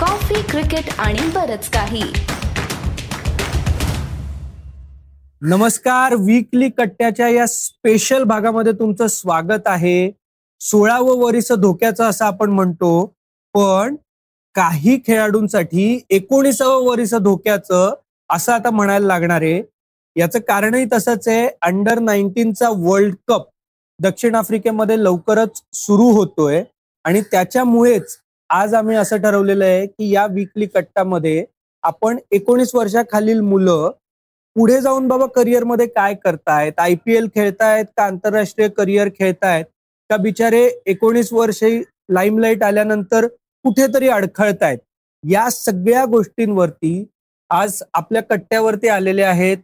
Coffee cricket आणि बरच काही. नमस्कार वीकली कट्ट्याच्या या स्पेशल भागामध्ये तुमचं स्वागत आहे. सोळावं वरीस धोक्याचं असं आपण म्हणतो पण काही खेळाडूंसाठी एकोणीसावं वरीस धोक्याचं असं आता म्हणायला लागणार आहे. याचं कारणही तसंच आहे अंडर नाईन्टीनचा वर्ल्ड कप दक्षिण आफ्रिकेमध्ये लवकरच सुरू होतोय. आणि त्याच्यामुळेच आज आम्ही असं ठरवलेलं आहे की या वीकली कट्टामध्ये आपण एकोणीस वर्षाखालील मुलं पुढे जाऊन बाबा करिअरमध्ये काय करतायत? आय पी एल खेळतायत का आंतरराष्ट्रीय करिअर खेळतायत? का बिचारे एकोणीस वर्षे लाईमलाईट आल्यानंतर कुठेतरी अडखळतायत? या सगळ्या गोष्टींवरती आज आपल्या कट्ट्यावरती आलेले आहेत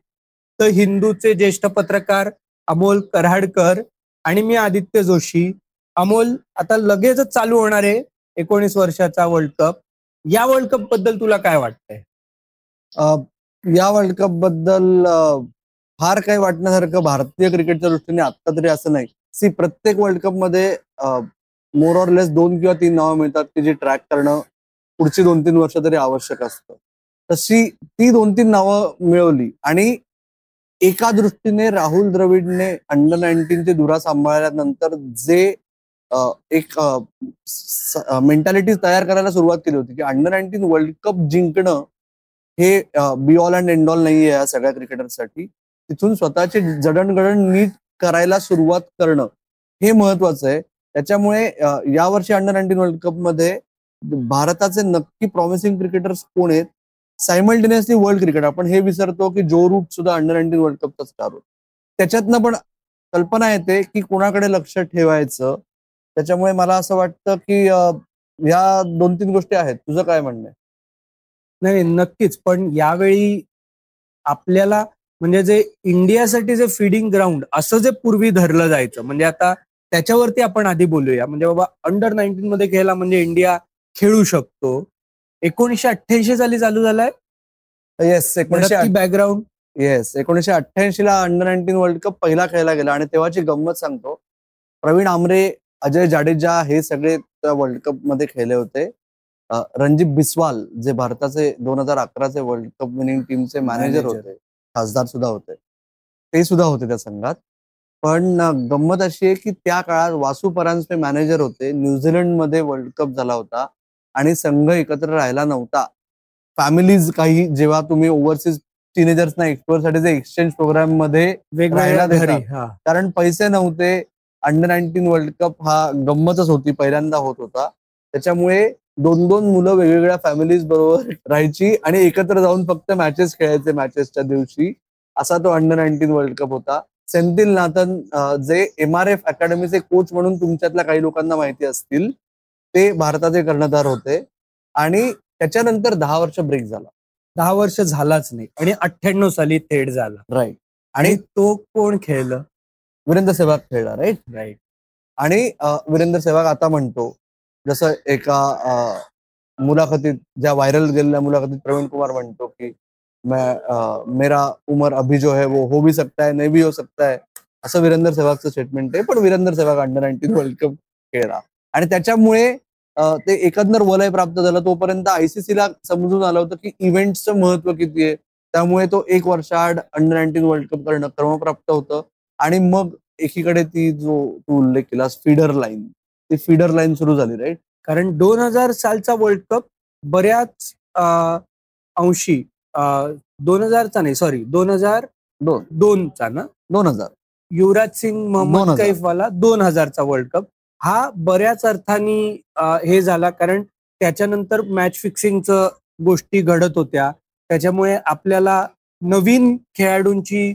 तर हिंदूचे ज्येष्ठ पत्रकार अमोल कराडकर आणि मी आदित्य जोशी. अमोल आता लगेचच चालू होणार आहे. एकोणीस वर्षाचा वर्ल्ड कप या वर्ल्ड कपबद्दल तुला काय वाटतंय? या वर्ल्ड कपबद्दल फार काही वाटण्यासारखं भारतीय क्रिकेटच्या दृष्टीने आत्ता तरी असं नाही. सी प्रत्येक वर्ल्ड कपमध्ये मोर ऑर लेस दोन किंवा तीन नावं मिळतात की जी ट्रॅक करणं पुढची दोन तीन वर्ष तरी आवश्यक असतं. तशी ती दोन तीन नावं मिळवली आणि एका दृष्टीने राहुल द्रविडने अंडर नाईन्टीनची धुरा सांभाळल्यानंतर जे एक मेंटॅलिटी तयार करायला सुरुवात केली होती की अंडर नाईन्टीन वर्ल्ड कप जिंकणं हे be all and end all नाहीये या सगळ्या क्रिकेटरसाठी तिथून स्वतःचे जडणघडण नीट करायला सुरुवात करणं हे महत्वाचं आहे. त्याच्यामुळे यावर्षी अंडर नाईन्टीन वर्ल्ड कपमध्ये भारताचे नक्की प्रॉमिसिंग क्रिकेटर्स कोण आहेत? सायमल्टेनियसली वर्ल्ड क्रिकेट आपण हे विसरतो की जो रूट सुद्धा अंडर नाईन्टीन वर्ल्ड कपचा स्टार होत त्याच्यातनं पण कल्पना येते की कोणाकडे लक्ष ठेवायचं? त्याच्यामुळे मला असं वाटतं की या दोन तीन गोष्टी आहेत. तुझं काय म्हणणं नाही नक्कीच. पण यावेळी आपल्याला म्हणजे जे इंडियासाठी जे फिडिंग ग्राउंड असं जे पूर्वी धरलं जायचं म्हणजे आता त्याच्यावरती आपण आधी बोलूया. म्हणजे बाबा अंडर नाईन्टीन मध्ये खेळला म्हणजे इंडिया खेळू शकतो. एकोणीशे अठ्ठ्याऐंशी साली चालू झालाय. येस एकोणीशे बॅकग्राऊंड येस एकोणीशे अठ्ठ्याऐंशी ला अंडर नाईन्टीन वर्ल्ड कप पहिला खेळला गेला. आणि तेव्हाची गंमत सांगतो. प्रवीण आमरे अजय जाडेजा हे सगळे वर्ल्ड कपमध्ये खेळले होते. रणजित बिस्वाल जे भारताचे दोन हजार अकराचे वर्ल्ड कप विनिंग टीमचे मॅनेजर होते खासदार सुद्धा होते. ते सुद्धा होते त्या संघात. पण गंमत अशी आहे की त्या काळात वासू परांजपे मॅनेजर होते. न्यूझीलंडमध्ये वर्ल्ड कप झाला होता आणि संघ एकत्र राहिला नव्हता. फॅमिलीज काही जेव्हा तुम्ही ओव्हरसीज टीनेजर्सना एक्सप्लोर एक्सचेंज प्रोग्राममध्ये कारण पैसे नव्हते अंडर नाईन्टीन वर्ल्ड कप हा गंमतच होती पहिल्यांदा होत होता. त्याच्यामुळे दोन दोन मुलं वेगवेगळ्या फॅमिलीज बरोबर राहायची आणि एकत्र जाऊन फक्त मॅचेस खेळायचे मॅचेसच्या दिवशी. असा तो अंडर नाईन्टीन वर्ल्ड कप होता. सेंथिल नाथन जे एम आर एफ अकॅडमीचे कोच म्हणून तुमच्यातल्या काही लोकांना माहिती असतील ते भारताचे कर्णधार होते. आणि त्याच्यानंतर दहा वर्ष ब्रेक झाला. दहा वर्ष झालाच नाही. आणि अठ्ठ्याण्णव साली थेट झाला. राईट आणि तो कोण खेळलं? वीरेंद्र सेहवाग खेळला राईट राईट आणि वीरेंद्र सेहवाग आता म्हणतो जसं एका मुलाखतीत ज्या व्हायरल गेलेल्या मुलाखतीत प्रवीण कुमार म्हणतो की मेरा उमर अभी जो है वो हो भी सकता है नहीं भी हो सकता है. असं वीरेंद्र सेहवागचं स्टेटमेंट आहे पण Virender Sehwag under nineteen world cup खेळला आणि त्याच्यामुळे ते एकंदर वलय प्राप्त झालं तोपर्यंत आयसीसीला समजून आलं होतं की इव्हेंटचं महत्त्व किती आहे. त्यामुळे तो एक वर्षाआड अंडर नाईन्टीन वर्ल्ड कप करणं क्रमप्राप्त होतं. आणि मग एकीकडे ती जो तू उल्लेख केला फीडर लाईन ती फीडर लाईन सुरू झाली राईट कारण दोन हजार सालचा वर्ल्ड कप बऱ्याच अंशी दोन हजारचा नाही सॉरी दोन हजार दोन. दोनचा ना? दोन हजार. युवराज सिंग मोहम्मद कैफवाला दोन हजारचा वर्ल्ड कप हा बऱ्याच अर्थाने हे झाला कारण त्याच्यानंतर मॅच फिक्सिंगचं गोष्टी घडत होत्या. त्याच्यामुळे आपल्याला नवीन खेळाडूंची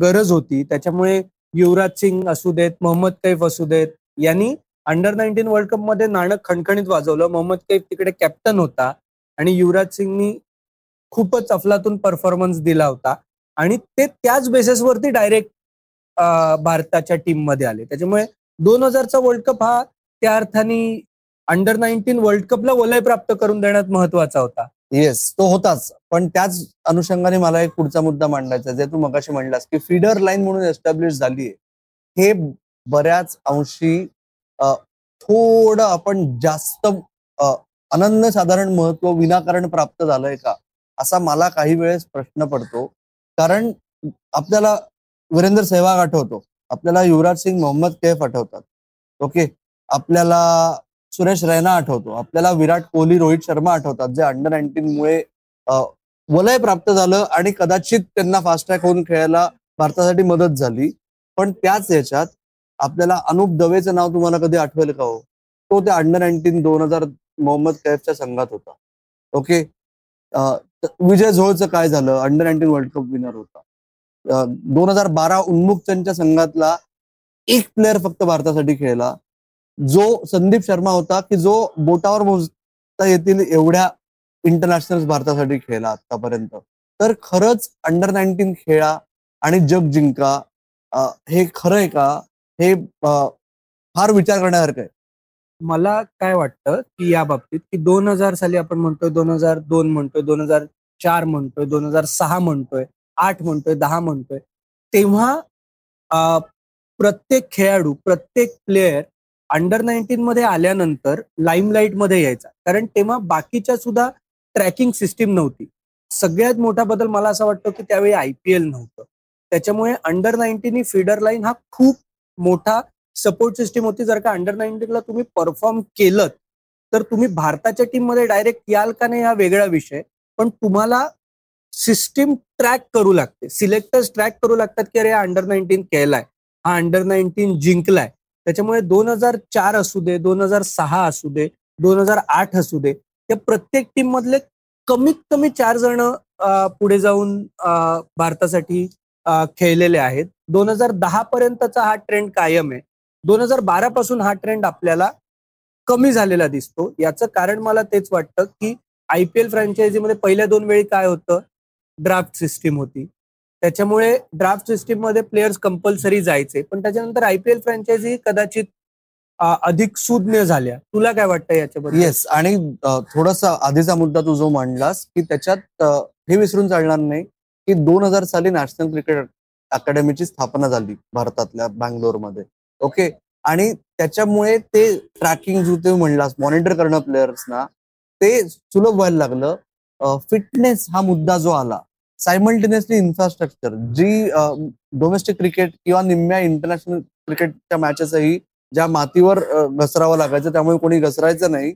गरज होती. त्याच्यामुळे युवराज सिंग असू देत मोहम्मद कैफ असू देत यांनी अंडर नाईन्टीन वर्ल्ड कपमध्ये नाणं खणखणीत वाजवलं. मोहम्मद कैफ तिकडे कॅप्टन होता आणि युवराज सिंगनी खूपच अफलातून परफॉर्मन्स दिला होता. आणि ते त्याच बेसिसवरती डायरेक्ट भारताच्या टीममध्ये आले. त्याच्यामुळे दोन हजारचा वर्ल्ड कप हा त्या अर्थाने अंडर नाईन्टीन वर्ल्ड कपला वलय प्राप्त करून देण्यात महत्त्वाचा होता. येस तो होताच. पण त्याच अनुषंगाने मला एक पुढचा मुद्दा मांडायचा जे तू मगाशी म्हणलास की फीडर लाईन म्हणून एस्टॅब्लिश झाली आहे हे बऱ्याच अंशी थोडं आपण जास्त अनन्य साधारण महत्त्व विनाकारण प्राप्त झालंय का? असा मला काही वेळेस प्रश्न पडतो. कारण आपल्याला वीरेंद्र सेहवाग आठवतो. आपल्याला युवराज सिंग मोहम्मद कैफ आठवतात. ओके? आपल्याला सुरेश रैना आठवतो. आपल्याला विराट कोहली रोहित शर्मा आठवतात जे अंडर नाईन्टीन मुळे वलय प्राप्त झालं आणि कदाचित त्यांना फास्ट ट्रॅक होऊन खेळायला भारतासाठी मदत झाली. पण त्याच याच्यात आपल्याला अनुप दवेचं नाव तुम्हाला कधी आठवेल का हो? तो त्या अंडर नाईन्टीन दोन हजार मोहम्मद कैफच्या संघात होता. ओके विजय झोळचं काय झालं? Under nineteen world cup winner होता. दोन हजार बारा उन्मुक्तच्या संघातला एक प्लेअर फक्त भारतासाठी खेळला. जो संदीप शर्मा होता की जो बोटावर मोजता येतील एवढ्या इंटरनॅशनल भारतासाठी खेळला आतापर्यंत तर खरंच अंडर नाईन्टीन खेळा आणि जग जिंका हे खरं आहे का? हे फार विचार करण्यासारखं आहे. मला काय वाटतं की या बाबतीत की दोन हजार साली आपण म्हणतोय दोन हजार दोन म्हणतोय दोन हजार चार म्हणतोय दोन हजार सहा म्हणतोय आठ म्हणतोय दहा म्हणतोय तेव्हा प्रत्येक खेळाडू प्रत्येक प्लेयर अंडर नाईन्टीन मध्ये आल्यानंतर लाईमलाईटमध्ये यायचा. कारण तेव्हा बाकीच्या सुद्धा ट्रॅकिंग सिस्टीम नव्हती. सगळ्यात मोठा बदल मला असं वाटतं की त्यावेळी आय पी एल नव्हतं. त्याच्यामुळे अंडर नाईन्टीन ही फिडर लाईन हा खूप मोठा सपोर्ट सिस्टीम होती. जर का अंडर नाईन्टीनला तुम्ही परफॉर्म केलं तर तुम्ही भारताच्या टीममध्ये डायरेक्ट याल का नाही हा वेगळा विषय. पण तुम्हाला सिस्टीम ट्रॅक करू लागते. सिलेक्टर्स ट्रॅक करू लागतात की अरे अंडर नाईन्टीन केलाय. हा अंडर नाईन्टीन जिंकलाय. त्याच्यामुळे दोन हजार चार असू दे दोन हजार सहा असू दे दोन हजार आठ असू दे त्या प्रत्येक टीम मधले कमीत कमी चार जण पुढे जाऊन भारतासाठी खेळलेले आहेत. दोन हजार दहा पर्यंतचा हा ट्रेंड कायम आहे. दोन हजार बारा पासून हा ट्रेंड आपल्याला कमी झालेला दिसतो. याचं कारण मला तेच वाटतं की आय पी एल फ्रँचायझीमध्ये पहिल्या दोन वेळी काय होतं? ड्राफ्ट सिस्टीम होती. त्याच्यामुळे ड्राफ्ट सिस्टीममध्ये प्लेयर्स कंपल्सरी जायचे. पण त्याच्यानंतर आयपीएल फ्रँचायझी कदाचित अधिक सुज्ञ झाल्या. तुला काय वाटतं याच्याबद्दल? येस आणि थोडासा आधीचा मुद्दा तू जो मांडलास की त्याच्यात हे विसरून चालणार नाही की दोन हजार साली नॅशनल क्रिकेट अकॅडमीची स्थापना झाली भारतातल्या बँगलोरमध्ये. ओके आणि त्याच्यामुळे ते ट्रॅकिंग जो ते म्हणलास मॉनिटर करणं प्लेयर्सना ते सुलभ व्हायला लागलं. फिटनेस हा मुद्दा जो आला सायमल्टेनियसली इन्फ्रास्ट्रक्चर जी डोमेस्टिक क्रिकेट किंवा निम्म्या इंटरनॅशनल क्रिकेटच्या मॅचेसही ज्या मातीवर घसरावं लागायचं त्यामुळे कोणी घसरायचं नाही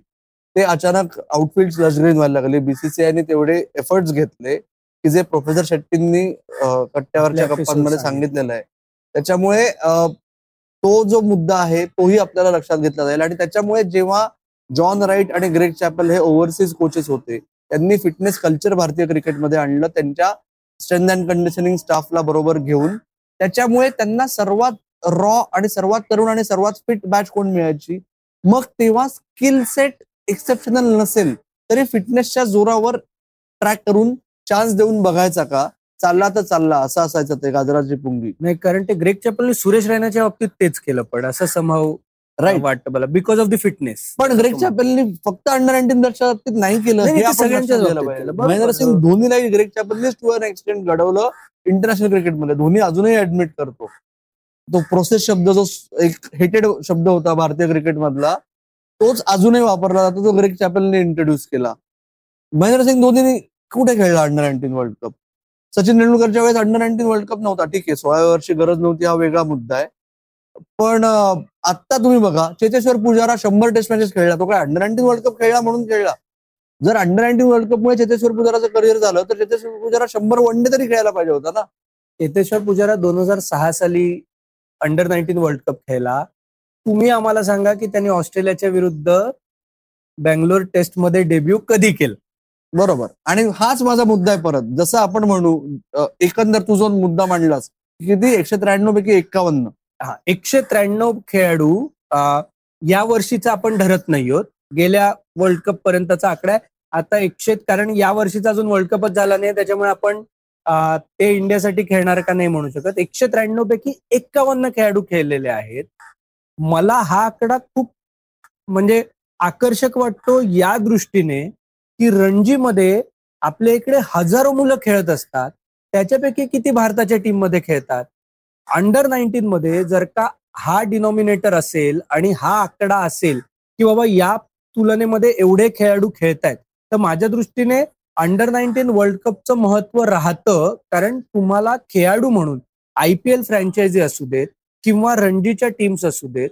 ते अचानक आउटफिल्ड लजग्रीन व्हायला लागले. बीसीसीआयने तेवढे एफर्ट्स घेतले की जे प्रोफेसर शेट्टींनी कट्ट्यावरच्या गप्पांमध्ये सांगितलेलं आहे. त्याच्यामुळे तो जो मुद्दा आहे तोही आपल्याला लक्षात घेतला जाईल. आणि त्याच्यामुळे जेव्हा जॉन राईट आणि ग्रेग चॅपल हे ओव्हरसीज कोचेस होते त्यांनी फिटनेस कल्चर भारतीय क्रिकेटमध्ये आणलं. त्यांच्या स्ट्रेंथ अँड कंडिशनिंग स्टाफला बरोबर घेऊन. त्याच्यामुळे त्यांना सर्वात रॉ आणि सर्वात तरुण आणि सर्वात फिट बॅच कोण मिळायची? मग तेव्हा स्किल सेट एक्सेप्शनल नसेल तरी फिटनेसच्या जोरावर ट्रॅक करून चान्स देऊन बघायचा का? चालला तर चालला असं असायचं ते गाजराची पुंगी. नाही कारण ते ग्रेक चॅपलने सुरेश रैनाच्या बाबतीत तेच केलं पण असं समाव राईट वाटतं मला बिकॉज ऑफ द फिटनेस पण ग्रेक चॅपलनी फक्त अंडर नाईन्टीन बाबतीत नाही केलं. महेंद्र सिंग धोनीलाही ग्रेक चॅपलनीच टू अन एक्सटेंट घडवलं इंटरनॅशनल क्रिकेटमध्ये धोनी अजूनही ऍडमिट करतो. तो प्रोसेस शब्द जो एक हेटेड शब्द होता भारतीय क्रिकेट मधला तोच अजूनही वापरला जातो तो ग्रेक चॅपलने इंट्रोड्यूस केला. महेंद्र सिंग धोनीने कुठे खेळला under nineteen world cup Sachin तेंडुलकरच्या वेळेस अंडर नाईन्टीन वर्ल्ड कप नव्हता. ठीक आहे सोळाव्या वर्षी गरज नव्हती हा वेगळा मुद्दा आहे. पण आता तुम्ही बघा चेतेश्वर पुजारा शंभर टेस्ट मॅचेस खेळला. तो काय अंडर नाईन्टीन वर्ल्ड कप खेळला म्हणून खेळला. जर अंडर नाईन्टीन वर्ल्ड कप मुळे चेतेश्वर पुजाराचं करिअर झालं तर चेतेश्वर पुजारा शंभर वन डे तरी खेळायला पाहिजे होता ना? चेतेश्वर पुजारा दोन हजार सहा साली अंडर नाईन्टीन वर्ल्ड कप खेळला. तुम्ही आम्हाला सांगा की त्यांनी ऑस्ट्रेलियाच्या विरुद्ध बँगलोर टेस्टमध्ये डेब्यू कधी केलं? बरोबर. आणि हाच माझा मुद्दा आहे परत. जसं आपण म्हणू एकंदर तू जो मुद्दा मांडलास किती? एकशे त्र्याण्णव पैकी एक्कावन्न. हा एकशे त्र्याण्णव खेळाडू या वर्षीचा आपण धरत नाही आहोत. गेल्या वर्ल्ड कप पर्यंतचा आकडा आहे. आता एकशे कारण या वर्षीचा अजून वर्ल्ड कपच झाला नाही त्याच्यामुळे आपण ते इंडियासाठी खेळणार का नाही म्हणू शकत. एकशे त्र्याण्णव पैकी एक्कावन्न खेळाडू खेळलेले आहेत. मला हा आकडा खूप म्हणजे आकर्षक वाटतो या दृष्टीने की रणजीमध्ये आपल्या इकडे हजारो मुलं खेळत असतात. त्याच्यापैकी किती भारताच्या टीममध्ये खेळतात? अंडर नाईन्टीन मध्ये जर का हा डिनॉमिनेटर असेल आणि हा आकडा असेल की बाबा या तुलनेमध्ये एवढे खेळाडू खेळतायत तर माझ्या दृष्टीने अंडर नाईन्टीन वर्ल्ड कपचं महत्त्व राहतं कारण तुम्हाला खेळाडू म्हणून आय पी एल फ्रँचायझी असू देत किंवा रणजीच्या टीम्स असू देत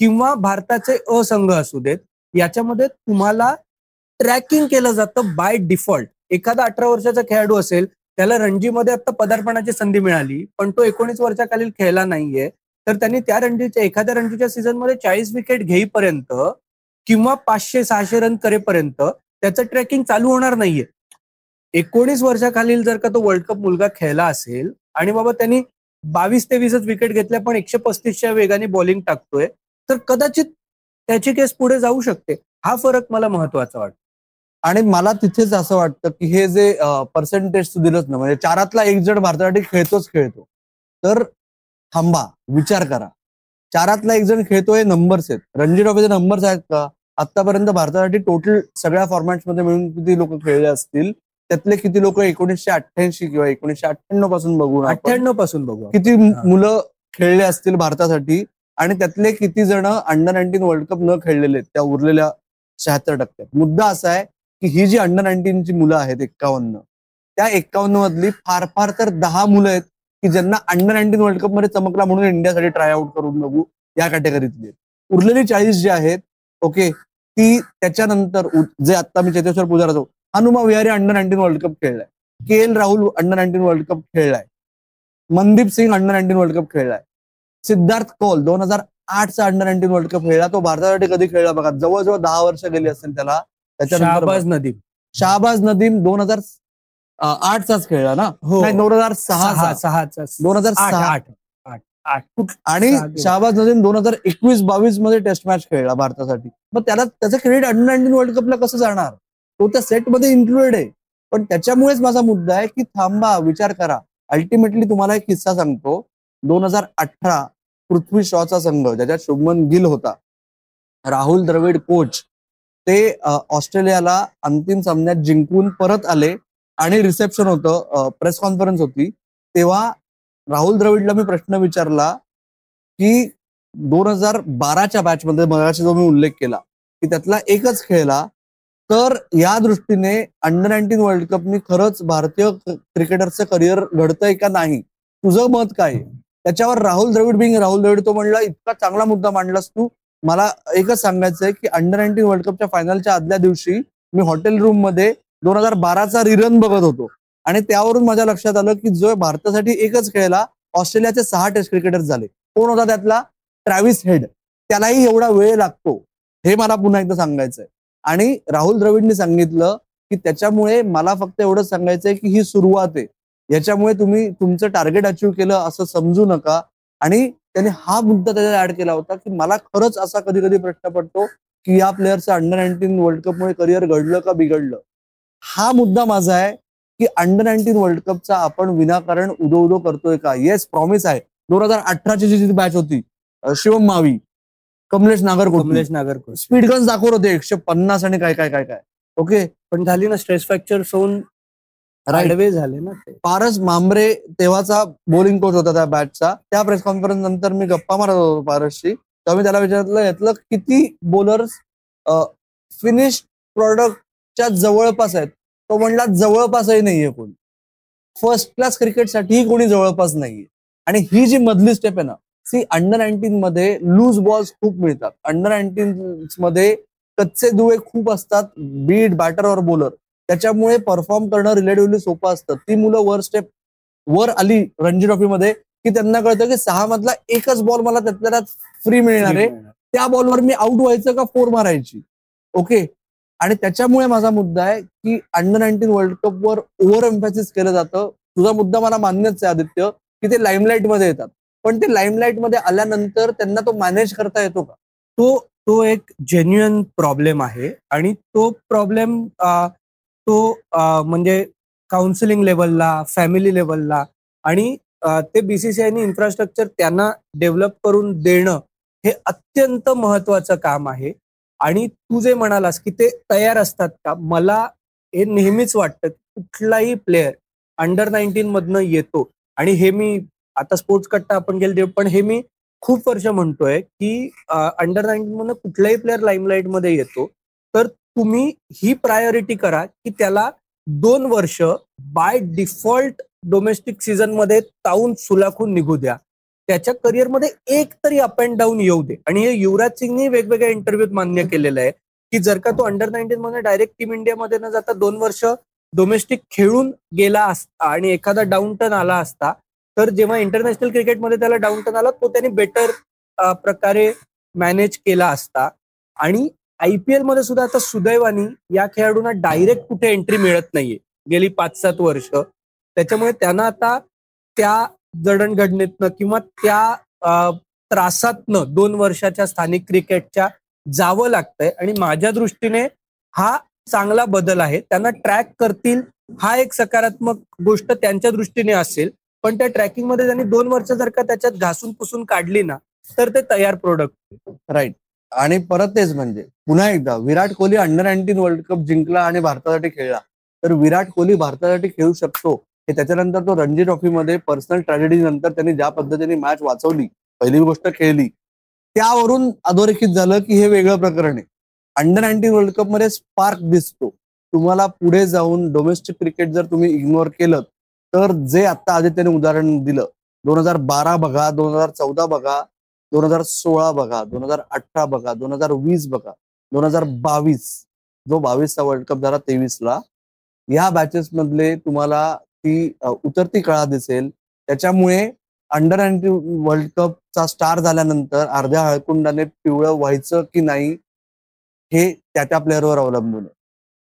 किंवा भारताचे असंघ असू देत याच्यामध्ये तुम्हाला ट्रॅकिंग केलं जातं बाय डिफॉल्ट एखादा अठरा वर्षाचा खेळाडू असेल त्याला रणजीमध्ये आता पदार्पणाची संधी मिळाली पण तो एकोणीस वर्षाखालील खेळला नाहीये. तर त्यांनी त्या रणजीच्या एखाद्या रणजीच्या सीझनमध्ये चाळीस विकेट घेईपर्यंत किंवा पाचशे सहाशे रन करेपर्यंत त्याचं ट्रॅकिंग चालू होणार नाहीये. एकोणीस वर्षाखालील जर का तो वर्ल्ड कप मुलगा खेळला असेल आणि बाबा त्यांनी बावीस तेवीसच विकेट घेतल्या पण एकशे पस्तीसच्या वेगाने बॉलिंग टाकतोय तर कदाचित त्याची केस पुढे जाऊ शकते. हा फरक मला महत्त्वाचा वाटतो. आणि मला तिथेच असं वाटतं की हे जे पर्सेंटेज तू दिलंच ना म्हणजे चारातला एक जण भारतासाठी खेळतोच खेळतो. तर थांबा विचार करा. चारातला एक जण खेळतोय नंबर्स आहेत. रणजी ट्रॉफीचे नंबर्स आहेत का? आतापर्यंत भारतासाठी टोटल सगळ्या फॉर्मॅट्समध्ये मिळून किती लोक खेळले असतील? त्यातले किती लोक एकोणीसशे अठ्ठ्याऐंशी किंवा एकोणीसशे अठ्ठ्याण्णवपासून बघू. अठ्ठ्याण्णवपासून बघू. किती मुलं खेळले असतील भारतासाठी? आणि त्यातले किती जण अंडर नाईन्टीन वर्ल्ड कप न खेळलेले आहेत त्या उरलेल्या शहात्तर टक्क्यात. मुद्दा असा आहे की ही जी अंडर नाईन्टीनची मुलं आहेत एक्कावन्न त्या एक्कावन्न मधली फार फार तर दहा मुलं आहेत की ज्यांना अंडर नाईन्टीन वर्ल्ड कपमध्ये चमकला म्हणून इंडियासाठी ट्राय आउट करून बघू या कॅटेगरीतली उरलेली चाळीस जी आहेत ओके ती त्याच्यानंतर जे आता मी Cheteshwar Pujara Hanuma Vihari under nineteen world cup खेळलाय K L Rahul under nineteen world cup खेळलाय Mandeep Singh under nineteen world cup खेळलाय सिद्धार्थ कौल दोन हजार आठचा अंडर नाईन्टीन वर्ल्ड कप खेळला तो भारतासाठी कधी खेळला बघा जवळजवळ दहा वर्ष गेली असेल त्याला त्याच्यानंतर शाहबाज नदीम. शहाबाज नदीम दोन हजार आठचाच खेळला ना? हो. नाही दोन हजार सहा सहा सहाचा दोन हजार आठ सहा. आठ आठ आठ. आणि सहा. शहाबाज नदीम दोन हजार एकवीस बावीसमध्ये टेस्ट मॅच खेळला भारतासाठी. मग त्याला त्याचं क्रेडिट अंडर नाईन्टीन वर्ल्ड कपला कसं जाणार? तो त्या सेटमध्ये इन्क्लुडेड आहे. पण त्याच्यामुळेच माझा मुद्दा आहे की थांबा विचार करा. अल्टिमेटली तुम्हाला एक किस्सा सांगतो. दोन हजार अठरा पृथ्वी शॉचा संघ ज्याच्यात शुभमन गिल होता. राहुल द्रविड कोच ते ऑस्ट्रेलियाला अंतिम सामन्यात जिंकून परत आले आणि रिसेप्शन होतं प्रेस कॉन्फरन्स होती तेव्हा राहुल द्रविडला मी प्रश्न विचारला की दोन हजार बाराच्या बॅच मध्ये मगाशी जो मी उल्लेख केला की त्यातला एकच खेळला तर या दृष्टीने अंडर नाईन्टीन वर्ल्ड कपनी खरंच भारतीय क्रिकेटरचं करिअर घडतंय का नाही तुझं मत काय आहे? त्याच्यावर राहुल द्रविड बिंग राहुल द्रविड तो म्हणला इतका चांगला मुद्दा मांडलास तू मला एकच सांगायचं आहे की अंडर नाईन्टीन वर्ल्ड कपच्या फायनलच्या आदल्या दिवशी मी हॉटेल रूममध्ये दोन हजार बाराचा रिरन बघत होतो. आणि त्यावरून माझ्या लक्षात आलं की जो भारतासाठी एकच खेळला ऑस्ट्रेलियाचे सहा टेस्ट क्रिकेटर झाले. कोण होता त्यातला? ट्रॅव्हिस हेड त्यालाही एवढा वेळ लागतो. हे मला पुन्हा एकदा सांगायचंय. आणि राहुल द्रविडने सांगितलं की त्याच्यामुळे मला फक्त एवढंच सांगायचंय की ही सुरुवात आहे. याच्यामुळे तुम्ही तुमचं टार्गेट अचीव्ह केलं असं समजू नका. आणि त्याने हा मुद्दा त्याच्यात ऍड केला होता की मला खरंच असा कधी कधी प्रश्न पडतो की या प्लेअरचं अंडर नाईन्टीन वर्ल्ड कपमुळे करिअर घडलं का बिघडलं? हा मुद्दा माझा आहे की अंडर नाईन्टीन वर्ल्ड कपचा आपण विनाकारण उदो उदो करतोय का? येस प्रॉमिस आहे. दोन हजार अठराची जी बॅच होती शिवम मावी कमलेश नागरकोट कमलेश नागरकर स्पीड गन्स दाखवत होते एकशे पन्नास आणि काय काय काय काय. ओके पण झाली ना स्ट्रेस फ्रॅक्चर होऊन राईट आडवे झाले ना ते. पारस मांबरे तेव्हाचा बॉलिंग कोच होता त्या बॅचचा त्या प्रेस कॉन्फरन्स नंतर मी गप्पा मारत होतो पारसशी. तेव्हा मी त्याला विचारलं यातलं किती बॉलर्स फिनिश प्रॉडक्टच्या जवळपास आहेत? तो म्हणला जवळपासही नाहीये कोणी. फर्स्ट क्लास क्रिकेटसाठीही कोणी जवळपास नाहीये. आणि ही जी मधली स्टेप आहे ना सी अंडर नाईन्टीन मध्ये लूज बॉल्स खूप मिळतात. अंडर नाईन्टीन मध्ये कच्चे दुवे खूप असतात. बीट बॅटर और बॉलर त्याच्यामुळे परफॉर्म करणं रिलेटिव्हली सोपं असतं. ती मुलं वर स्टेप वर आली रणजी ट्रॉफी मध्ये की त्यांना कळतं की सहा मधला एकच बॉल मला त्यातल्या त्यात फ्री मिळणार आहे. त्या बॉलवर मी आउट व्हायचं का फोर मारायची. ओके आणि त्याच्यामुळे माझा मुद्दा आहे की अंडर नाईन्टीन वर्ल्ड कप वर ओव्हर एम्फॅसिस केलं जातं. तुझा मुद्दा मला मान्यच आहे आदित्य की ते लाईमलाईटमध्ये येतात. पण ते लाईमलाईटमध्ये आल्यानंतर त्यांना तो मॅनेज करता येतो का? तो तो एक जेन्युअन प्रॉब्लेम आहे आणि तो प्रॉब्लेम तो म्हणजे काउन्सिलिंग लेवलला फॅमिली लेवलला आणि ते बीसीसीआयने इन्फ्रास्ट्रक्चर त्यांना डेव्हलप करून देणं हे अत्यंत महत्वाचं काम आहे. आणि तू जे म्हणालास की ते तयार असतात का? मला हे नेहमीच वाटतं कुठलाही प्लेअर अंडर नाईन्टीन मधनं येतो. आणि हे मी आता स्पोर्ट्स कट्टा आपण गेले पण हे मी खूप वर्ष म्हणतोय की अंडर नाईन्टीन मधनं कुठलाही प्लेअर लाईमलाईटमध्ये येतो. तर तुम्ही ही प्रायोरिटी करा की त्याला दोन वर्ष बाय डिफॉल्ट डोमेस्टिक सीझनमध्ये ताऊन सुलाखून निघू द्या. त्याच्या करिअरमध्ये एक तरी अप अँड डाऊन येऊ दे. आणि हे युवराज सिंगनी वेगवेगळ्या इंटरव्ह्यूत मान्य केलेलं आहे की जर का तो अंडर नाईन्टीन मध्ये डायरेक्ट टीम इंडियामध्ये न जाता दोन वर्ष डोमेस्टिक खेळून गेला असता आणि एखादा डाऊन टर्न आला असता तर जेव्हा इंटरनॅशनल क्रिकेटमध्ये त्याला डाऊन टर्न आला तो त्याने बेटर प्रकारे मॅनेज केला असता. आणि आय पी एलमध्ये सुद्धा आता सुदैवानी या खेळाडूंना डायरेक्ट कुठे एंट्री मिळत नाहीये. गेली पाच सात वर्ष. त्याच्यामुळे त्यांना आता त्या जडणघडणीतनं किंवा त्या त्रासातनं दोन वर्षाच्या स्थानिक क्रिकेटच्या जावं लागतंय. आणि माझ्या दृष्टीने हा चांगला बदल आहे. त्यांना ट्रॅक करतील हा एक सकारात्मक गोष्ट त्यांच्या दृष्टीने असेल. पण त्या ट्रॅकिंगमध्ये त्यांनी दोन वर्ष जर का त्याच्यात घासून पुसून काढली ना तर ते तयार प्रोडक्ट राईट आणि परत तेच म्हणजे पुन्हा एकदा Virat Kohli under nineteen world cup जिंकला आणि भारतासाठी खेळला. तर विराट कोहली भारतासाठी खेळू शकतो हे त्याच्यानंतर तो रणजी ट्रॉफीमध्ये पर्सनल ट्रॅजेडी नंतर त्यांनी ज्या पद्धतीने मॅच वाचवली पहिली गोष्ट खेळली त्यावरून अधोरेखित झालं की हे वेगळं प्रकरण आहे. अंडर नाईन्टीन वर्ल्ड कपमध्ये स्पार्क दिसतो. तुम्हाला पुढे जाऊन डोमेस्टिक क्रिकेट जर तुम्ही इग्नोर केलं तर जे आता आदित्यने उदाहरण दिलं दोन हजार बारा बघा दोन हजार चौदा बघा दोन हजार सोळा बघा दोन हजार अठरा बघा दोन हजार वीस बघा दोन हजार बावीस जो बावीसचा वर्ल्ड कप झाला तेवीसला या बॅचेस मधले तुम्हाला ती उतरती कळा दिसेल. त्याच्यामुळे अंडर नाईन्टीन वर्ल्ड कपचा स्टार झाल्यानंतर अर्ध्या हळकुंडाने पिवळं व्हायचं की नाही हे त्या त्या प्लेअरवर अवलंबून आहे.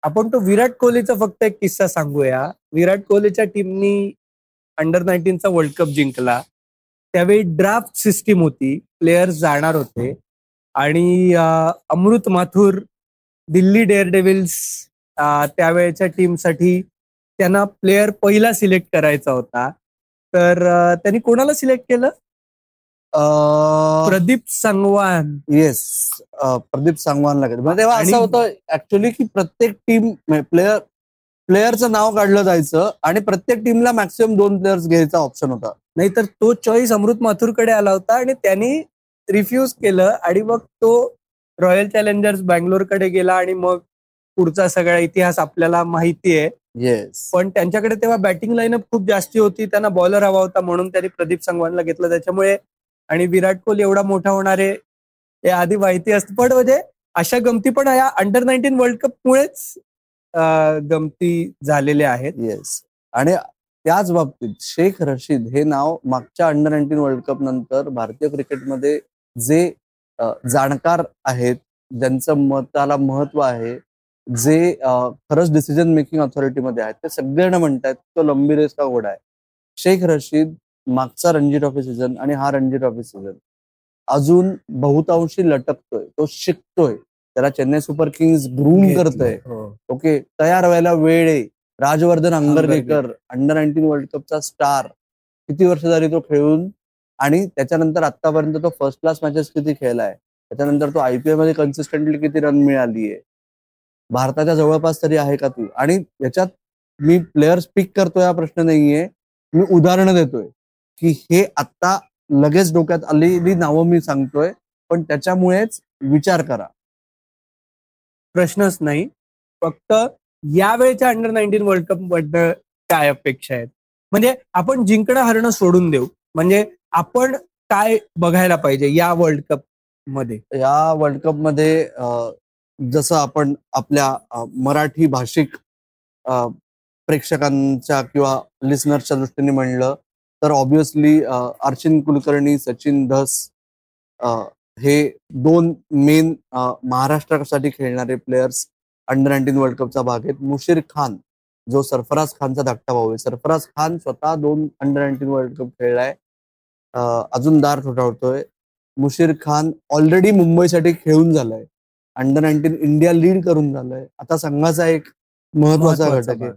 आपण तो विराट कोहलीचा फक्त एक किस्सा सांगूया. विराट कोहलीच्या टीमनी अंडर नाईन्टीनचा वर्ल्ड कप जिंकला. त्यावेळी ड्राफ्ट सिस्टीम होती. प्लेयर्स जाणार होते. आणि अमृत माथुर दिल्ली डेअर डेव्हिल्स त्यावेळेच्या टीमसाठी त्यांना प्लेयर पहिला सिलेक्ट करायचा होता. तर त्यांनी कोणाला सिलेक्ट केलं? प्रदीप संगवान. येस प्रदीप संगवानला म्हणजे तेव्हा असं होतं ऍक्च्युली की प्रत्येक टीम प्लेयर प्लेयरचं नाव काढलं जायचं आणि प्रत्येक टीमला मॅक्सिमम दोन प्लेयर्स घ्यायचा ऑप्शन होता. नाहीतर तो चॉईस अमृत माथुरकडे आला होता आणि त्यांनी रिफ्यूज केलं आणि मग तो रॉयल चॅलेंजर्स बँगलोरकडे गेला आणि मग पुढचा सगळा इतिहास आपल्याला माहिती आहे. येस पण त्यांच्याकडे तेव्हा बॅटिंग लाईनअप खूप जास्ती होती त्यांना बॉलर हवा होता म्हणून त्यांनी प्रदीप संगवानला घेतलं. त्याच्यामुळे आणि विराट कोहली एवढा मोठा होणार आहे हे आधी माहिती असतं. पण म्हणजे अशा गमती पण या अंडर नाईन्टीन वर्ल्ड कप मुळेच गमती झालेल्या आहेत. येस आणि त्याच बाबतीत शेख रशीद हे नाव मागच्या अंडर नाईन्टीन वर्ल्ड कप नंतर भारतीय क्रिकेटमध्ये जे जाणकार आहेत ज्यांचं मताला महत्त्व आहे जे खरंच डिसिजन मेकिंग ऑथॉरिटीमध्ये आहेत ते सगळ्यांना म्हणतात तो लंबी रेस का घोडा आहे. शेख रशीद मागचा रणजी ट्रॉफी सीझन आणि हा रणजी ट्रॉफी सीझन अजून बहुतांशी लटकतोय तो शिकतोय. त्याला चेन्नई सुपर किंग्स ग्रूम करतोय. ओके हो. तयार व्हायला वेळ आहे. Rajvardhan Hangargekar under nineteen world कपचा star. किती वर्ष झाली तो खेळून? आणि त्याच्यानंतर आतापर्यंत तो फर्स्ट क्लास मॅचेस किती खेळलाय? त्याच्यानंतर तो आयपीएलमध्ये कन्सिस्टंटली किती रन मिळाली आहे? भारताच्या जवळपास तरी आहे का तू? आणि याच्यात मी प्लेयर स्पीक करतोय हा प्रश्न नाहीये. मी उदाहरणं देतोय. की हे आता लगेच डोक्यात आलेली नावं मी सांगतोय. पण त्याच्यामुळेच विचार करा. प्रश्नच नाही. फक्त यावेळेच्या अंडर नाईन्टीन वर्ल्ड कपबद्दल काय अपेक्षा आहेत? म्हणजे आपण जिंकणं हरणं सोडून देऊ. म्हणजे आपण काय बघायला पाहिजे या वर्ल्ड कपमध्ये? या वर्ल्ड कपमध्ये जसं आपण आपल्या मराठी भाषिक प्रेक्षकांच्या किंवा लिस्नर्सच्या दृष्टीने म्हणलं तर ऑब्विसली अर्चिन कुलकर्णी सचिन धस हे दोन मेन महाराष्ट्रासाठी खेळणारे प्लेयर्स अंडर नाईन्टीन वर्ल्ड कपचा भाग आहेत. मुशीर खान जो सरफराज खानचा धाकटा भाऊ आहे. सरफराज खान स्वतः दोन अंडर नाईन्टीन वर्ल्ड कप खेळलाय. अजून दार ठोठावतोय मुशीर खान ऑलरेडी मुंबईसाठी खेळून झालाय. अंडर नाईन्टीन इंडिया लीड करून झालंय. आता संघाचा एक महत्त्वाचा घटक आहे.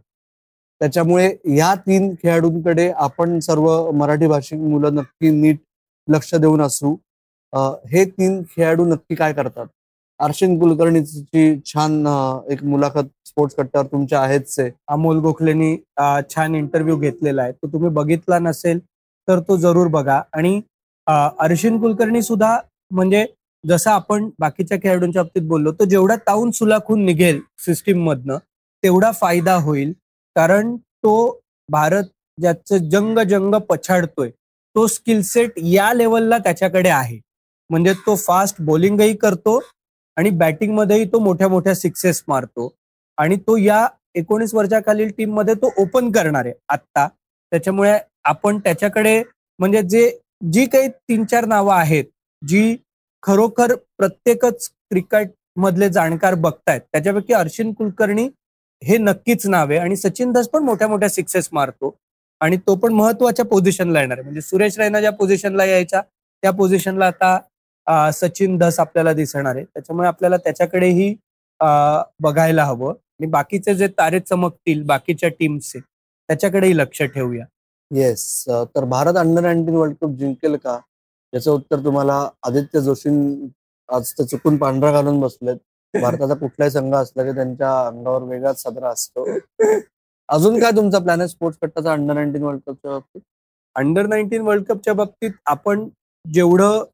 त्याच्यामुळे या तीन खेळाडूंकडे आपण सर्व मराठी भाषिक मुलं नक्की नीट लक्ष देऊन असू. हे तीन खेळाडू नक्की काय करतात? अर्शिन कुलकर्णीची छान एक मुलाखत स्पोर्ट्स कट्ट्यावर तुमच्या आहेच अमोल गोखलेनी छान इंटरव्ह्यू घेतलेला आहे. तो तुम्ही बघितला नसेल तर तो जरूर बघा. आणि अर्शिन कुलकर्णी सुद्धा म्हणजे जसं आपण बाकीच्या खेळाडूंच्या बाबतीत बोललो तो जेवढा ताऊन सुलाखून निघेल सिस्टीम मधनं तेवढा फायदा होईल. कारण तो भारत ज्याचं जंग जंग पछाडतोय तो स्किल सेट या लेवलला त्याच्याकडे आहे. म्हणजे तो फास्ट बॉलिंगही करतो आणि बॅटिंगमध्येही तो मोठ्या मोठ्या सिक्सेस मारतो. आणि तो या एकोणीस वर्षाखालील टीममध्ये तो ओपन करणार आहे आत्ता. त्याच्यामुळे आपण त्याच्याकडे म्हणजे जे जी काही तीन चार नावं आहेत जी खरोखर प्रत्येकच क्रिकेट मधले जाणकार बघतायत त्याच्यापैकी अर्शिन कुलकर्णी हे नक्कीच नाव आहे. आणि सचिन दास पण मोठ्या मोठ्या सिक्सेस मारतो. आणि तो पण महत्त्वाच्या पोझिशनला येणार आहे. म्हणजे सुरेश रैना ज्या पोझिशनला यायचा त्या पोझिशनला आता सचिन धस आपल्याला दिसणार आहे. त्याच्यामुळे आपल्याला त्याच्याकडेही बघायला हवं. आणि बाकीचे जे तारे चमकतील बाकीच्या टीमचे त्याच्याकडेही लक्ष ठेवूया. येस तर Bharat under nineteen world cup जिंकेल का? याचं उत्तर तुम्हाला आदित्य जोशी आज ते चुकून पांढरा घालून बसलेत. भारताचा कुठलाही संघ असला की त्यांच्या अंगावर वेगळाच साजरा असतो. अजून काय तुमचा प्लॅन आहे? स्पोर्ट्स कट्टाचा अंडर नाईन्टीन वर्ल्ड कपच्या बाबतीत? अंडर नाईन्टीन वर्ल्ड कपच्या बाबतीत आपण जेवढं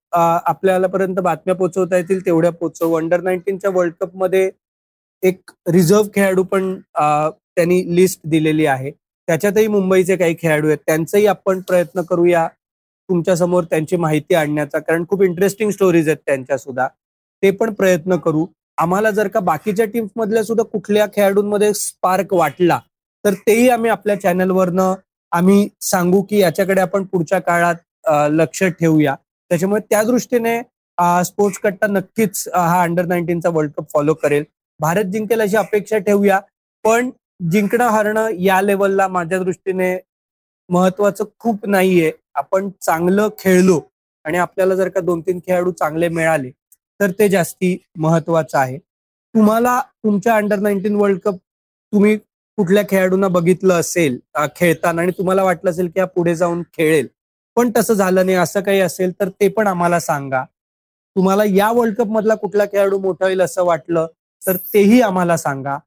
आपल्याला पर्यंत बातम्या पोहोचवता येतील तेवढ्या पोहोचवू. अंडर नाईन्टीनच्या वर्ल्ड कपमध्ये एक रिझर्व्ह खेळाडू पण त्यांनी लिस्ट दिलेली आहे. त्याच्यातही मुंबईचे काही खेळाडू आहेत. त्यांचाही आपण प्रयत्न करूया तुमच्यासमोर त्यांची माहिती आणण्याचा. कारण खूप इंटरेस्टिंग स्टोरीज आहेत त्यांच्या सुद्धा ते पण प्रयत्न करू. आम्हाला जर का बाकीच्या टीम्स मधल्या सुद्धा कुठल्या खेळाडूंमध्ये स्पार्क वाटला तर तेही आम्ही आपल्या चॅनलवरनं आम्ही सांगू की याच्याकडे आपण पुढच्या काळात लक्ष ठेवूया. त्याच्यामुळे त्या दृष्टीने स्पोर्ट्स कट्टा नक्कीच हा अंडर नाईन्टीनचा वर्ल्ड कप फॉलो करेल. भारत जिंकेल अशी अपेक्षा ठेवूया पण जिंकणं हरणं या लेवलला माझ्या दृष्टीने महत्वाचं खूप नाहीये. आपण चांगलं खेळलो आणि आपल्याला जर का दोन तीन खेळाडू चांगले मिळाले तर ते जास्ती महत्वाचं आहे. तुम्हाला तुमच्या अंडर नाईन्टीन वर्ल्ड कप तुम्ही कुठल्या खेळाडूंना बघितलं असेल खेळताना आणि तुम्हाला वाटलं असेल की हा पुढे जाऊन खेळेल पण तसं झालं नाही असं काही असेल तर ते पण आम्हाला सांगा. तुम्हाला या वर्ल्ड कप मधला कुठला खेळाडू मोठा होईल असं वाटलं तर तेही आम्हाला सांगा.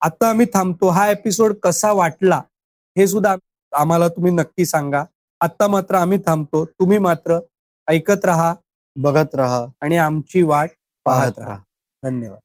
आता आम्ही थांबतो. हा एपिसोड कसा वाटला हे सुद्धा आम्हाला तुम्ही नक्की सांगा. आता मात्र आम्ही थांबतो. तुम्ही मात्र ऐकत राहा बघत राहा आणि आमची वाट पाहत राहा. धन्यवाद.